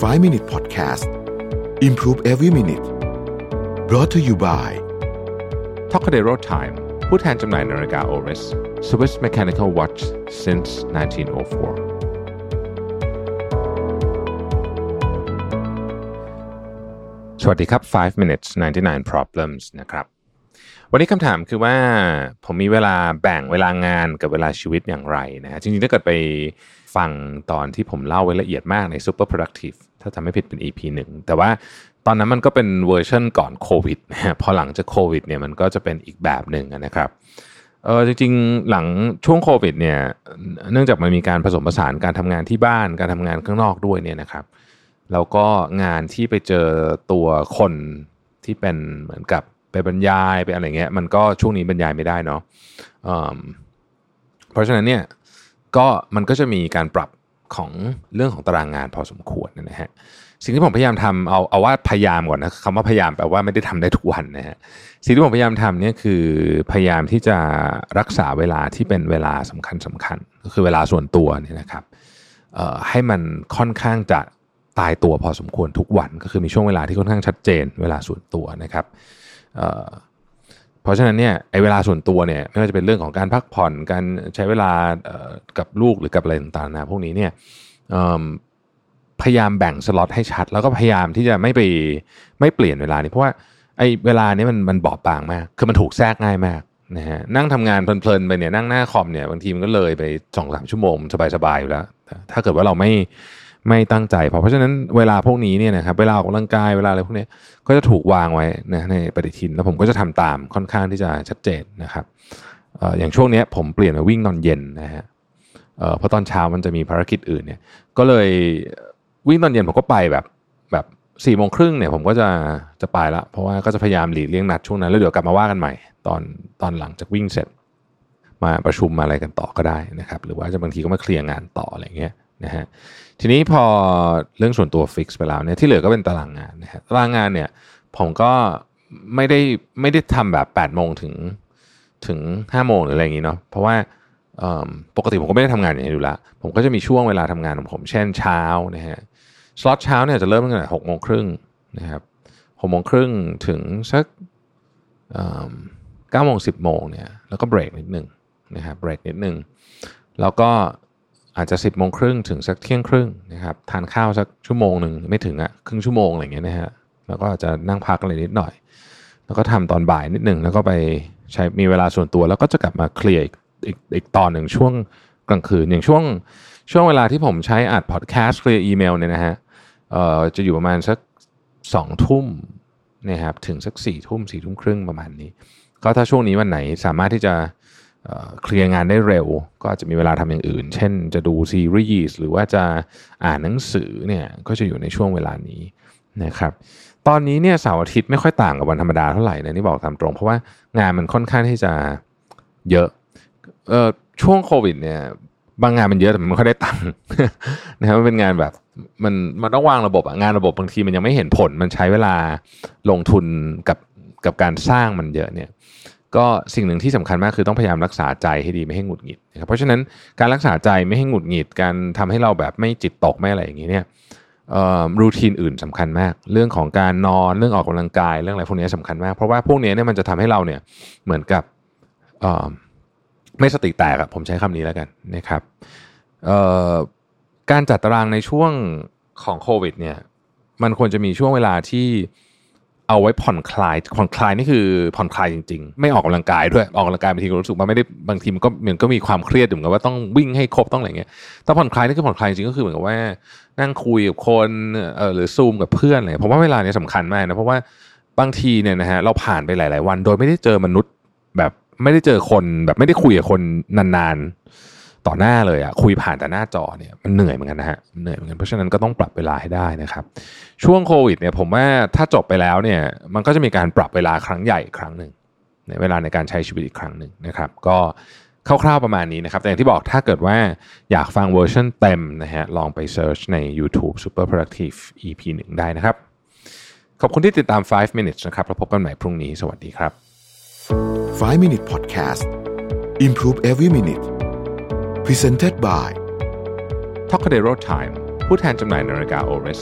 5 Minute Podcast Improve Every Minute brought to you by t o c a d e r o Time ผู้แทนจำหน่ายนาฬิกา Oris Swiss Mechanical Watch since 1904 สวัสดีครับ 5 minutes 99 problems นะครับ วันนี้คำถามคือว่าผมมีเวลาแบ่งเวลางานกับเวลาชีวิตอย่างไรนะฮะจริงๆถ้าเกิดไปฟังตอนที่ผมเล่าไว้ละเอียดมากใน Super Productive ถ้าจำไม่ผิดเป็น EP หนึ่งแต่ว่าตอนนั้นมันก็เป็นเวอร์ชันก่อนโควิดนะพอหลังจากโควิดเนี่ยมันก็จะเป็นอีกแบบหนึ่งนะครับเออจริงๆหลังช่วงโควิดเนี่ยเนื่องจากมันมีการผสมผสานการทำงานที่บ้านการทำงานข้างนอกด้วยเนี่ยนะครับแล้วก็งานที่ไปเจอตัวคนที่เป็นเหมือนกับไปบรรยายไปอะไรเงี้ยมันก็ช่วงนี้บรรยายไม่ได้เนาะเพราะฉะนั้นเนี่ยก็มันก็จะมีการปรับ ของเรื่องของตารางงานพอสมควรนะฮะสิ่งที่ผมพยายามทำเอาเอาว่าพยายามก่อนนะคำว่าพยายามแปลว่าไม่ได้ทำได้ทุกวันนะฮะสิ่งที่ผมพยายามทำเนี่ยคือพยายามที่จะรักษาเวลาที่เป็นเวลาสำคัญสำคัญ ก็คือเวลาส่วนตัวเนี่ยนะครับให้มันค่อนข้างจะตายตัวพอสมควรทุกวัน ก็คือมีช่วงเวลาที่ค่อนข้างชัดเจน เวลาส่วนตัวนะครับ เพราะฉะนั้นเนี่ยไอเวลาส่วนตัวเนี่ยไม่ว่าจะเป็นเรื่องของการพักผ่อนการใช้เวลากับลูกหรือกับอะไรต่างๆนะพวกนี้เนี่ยพยายามแบ่งสล็อตให้ชัด แล้วก็พยายามที่จะไม่ไปไม่เปลี่ยนเวลานี้เพราะว่าไอเวลานี้มันมันบอบบางมาก คือมันถูกแทรกง่ายมากนะฮะนั่งทำงานเพลินๆไปเนี่ยนั่งหน้าคอมเนี่ยบางทีมันก็เลยไปสองสามชั่วโมงสบายๆอยู่แล้ว ถ้าเกิดว่าเราไม่ ไม่ตั้งใจเพราะฉะนั้นเวลาพวกนี้เนี่ยนะครับเวลาออกกำลังกายเวลาอะไรพวกนี้ก็จะถูกวางไว้นะในปฏิทิน แล้วผมก็จะทำตามค่อนข้างที่จะชัดเจนนะครับอย่างช่วงนี้ผมเปลี่ยนมาวิ่งตอนเย็นนะฮะเพราะตอนเช้ามันจะมีภารกิจอื่นเนี่ยก็เลยวิ่งตอนเย็นผมก็ไปแบบแบบสี่โมงครึ่งเนี่ยผมก็จะจะไปละเพราะว่าก็จะพยายามหลีกเลี่ยงนัดช่วงนั้นแล้วเดี๋ยวกลับมาว่ากันใหม่ ตอนตอนหลังจากวิ่งเสร็จ มาประชุมมาอะไรกันต่อก็ได้นะครับ หรือว่าจะบางทีก็มาเคลียร์งานต่ออะไรเงี้ย นะฮะทีนี้พอเรื่องส่วนตัว fix ไปแล้วเนี่ยที่เหลือก็เป็นตารางงานนะฮะตารางงานเนี่ยผมก็ไม่ได้ไม่ได้ทำแบบ8ปดโมงถึงถึง5้าโมงหรืออะไรอย่างนี้เนาะเพราะว่าปกติผมก็ไม่ได้ทำงานอย่างนี้อยู่แล้วผมก็จะมีช่วงเวลาทำงานของผมเช่นเช้านะฮะสล็อตเช้าเนี่ยจะเริ่มตั้งแต่หกโมงครึ่งนะครับหกโมงครึ่งถึงสักเก้าโมงสิบโมงเนี่ยแล้วก็เบรกนิดหนึ่งนะครับเบรกนิดหนึ่งแล้วก็ อาจจะ 10 โมงครึ่งถึงสักเที่ยงครึ่งนะครับทานข้าวสักชั่วโมงหนึ่งไม่ถึงอะครึ่งชั่วโมงอะไรเงี้ยนะฮะแล้วก็อาจจะนั่งพักอะไรนิดหน่อย แล้วก็ทำตอนบ่ายนิดหนึ่งแล้วก็ไปใช้มีเวลาส่วนตัว แล้วก็จะกลับมา clear อีกอีกตอนหนึ่งช่วงกลางคืนอย่างช่วงช่วงเวลาที่ผมใช้อัดพอดแคสต์ clear อีเมลเนี่ยนะฮะเอ่อจะอยู่ประมาณสักสองทุ่มนะครับถึงสักสี่ทุ่มสี่ทุ่มครึ่งประมาณนี้ ก็ถ้าช่วงนี้วันไหนสามารถที่จะ เคลียร์งานได้เร็ว ก็อาจจะมีเวลาทำอย่างอื่น เช่นจะดูซีรีส์หรือว่าจะอ่านหนังสือเนี่ยก็จะอยู่ในช่วงเวลานี้นะครับตอนนี้เนี่ยเสาร์อาทิตย์ไม่ค่อยต่างกับวันธรรมดาเท่าไหร่นะนี่บอกตามตรง เพราะว่างานมันค่อนข้างที่จะเยอะเออช่วงโควิดเนี่ยบางงานมันเยอะแต่มันไม่ค่อยได้ตังค์นะครับมันเป็นงานแบบมันมันต้องวางระบบอะงานระบบบางทีมันยังไม่เห็นผลมันใช้เวลาลงทุนกับกับการสร้างมันเยอะเนี่ย ก็สิ่งหนึ่งที่สำคัญมากคือต้องพยายามรักษาใจให้ดีไม่ให้หงุดหงิดนะครับเพราะฉะนั้นการรักษาใจไม่ให้หงุดหงิดการทำให้เราแบบไม่จิตตกไม่อะไรอย่างนี้เนี่ยรูทีนอื่นสำคัญมาก เรื่องของการนอนเรื่องออกกำลังกายเรื่องอะไรพวกนี้สำคัญมาก เพราะว่าพวกนี้เนี่ยมันจะทำให้เราเนี่ยเหมือนกับไม่สติแตกอะผมใช้คำนี้แล้วกันนะครับการจัดตารางในช่วงของโควิดเนี่ยมันควรจะมีช่วงเวลาที่ เอาไว้ผ่อนคลายผ่อนคลายนี่คือผ่อนคลายจริง ๆ ไม่ออกกำลังกายด้วยออกกำลังกายบางทีก็รู้สึกว่าไม่ได้บางทีมันก็เหมือนก็มีความเครียดอยู่เหมือนกับว่าต้องวิ่งให้ครบต้องอะไรเงี้ยแต่ผ่อนคลายนี่คือผ่อนคลายจริงก็คือเหมือนกับว่านั่งคุยกับคนเออหรือซูมกับเพื่อนอะไรผมว่าเวลานี้สำคัญมากนะเพราะว่าบางทีเนี่ยนะฮะเราผ่านไปหลาย ๆ วัน โดยไม่ได้เจอมนุษย์แบบไม่ได้เจอคนแบบไม่ได้คุยกับคนนานๆ ต่อหน้าเลยอะคุยผ่านแต่หน้าจอเนี่ยมันเหนื่อยเหมือนกันนะฮะเหนื่อยเหมือนกันเพราะฉะนั้นก็ต้องปรับเวลาให้ได้นะครับ ช่วงโควิดเนี่ยผมว่าถ้าจบไปแล้วเนี่ยมันก็จะมีการปรับเวลาครั้งใหญ่ครั้งหนึ่งในเวลาในการใช้ชีวิตอีกครั้งหนึ่งนะครับ ก็คร่าวๆประมาณนี้นะครับ แต่อย่างที่บอกถ้าเกิดว่าอยากฟังเวอร์ชันเต็มนะฮะลองไป search ใน YouTube Super Productive EP 1 ได้นะครับ ขอบคุณที่ติดตาม 5 minutes นะครับแล้วพบกันใหม่พรุ่งนี้ สวัสดีครับ 5 minute podcast improve every minute Presented by t o c a d e r o Time ผู้แทนจำหน่ายนาฬิกา Oris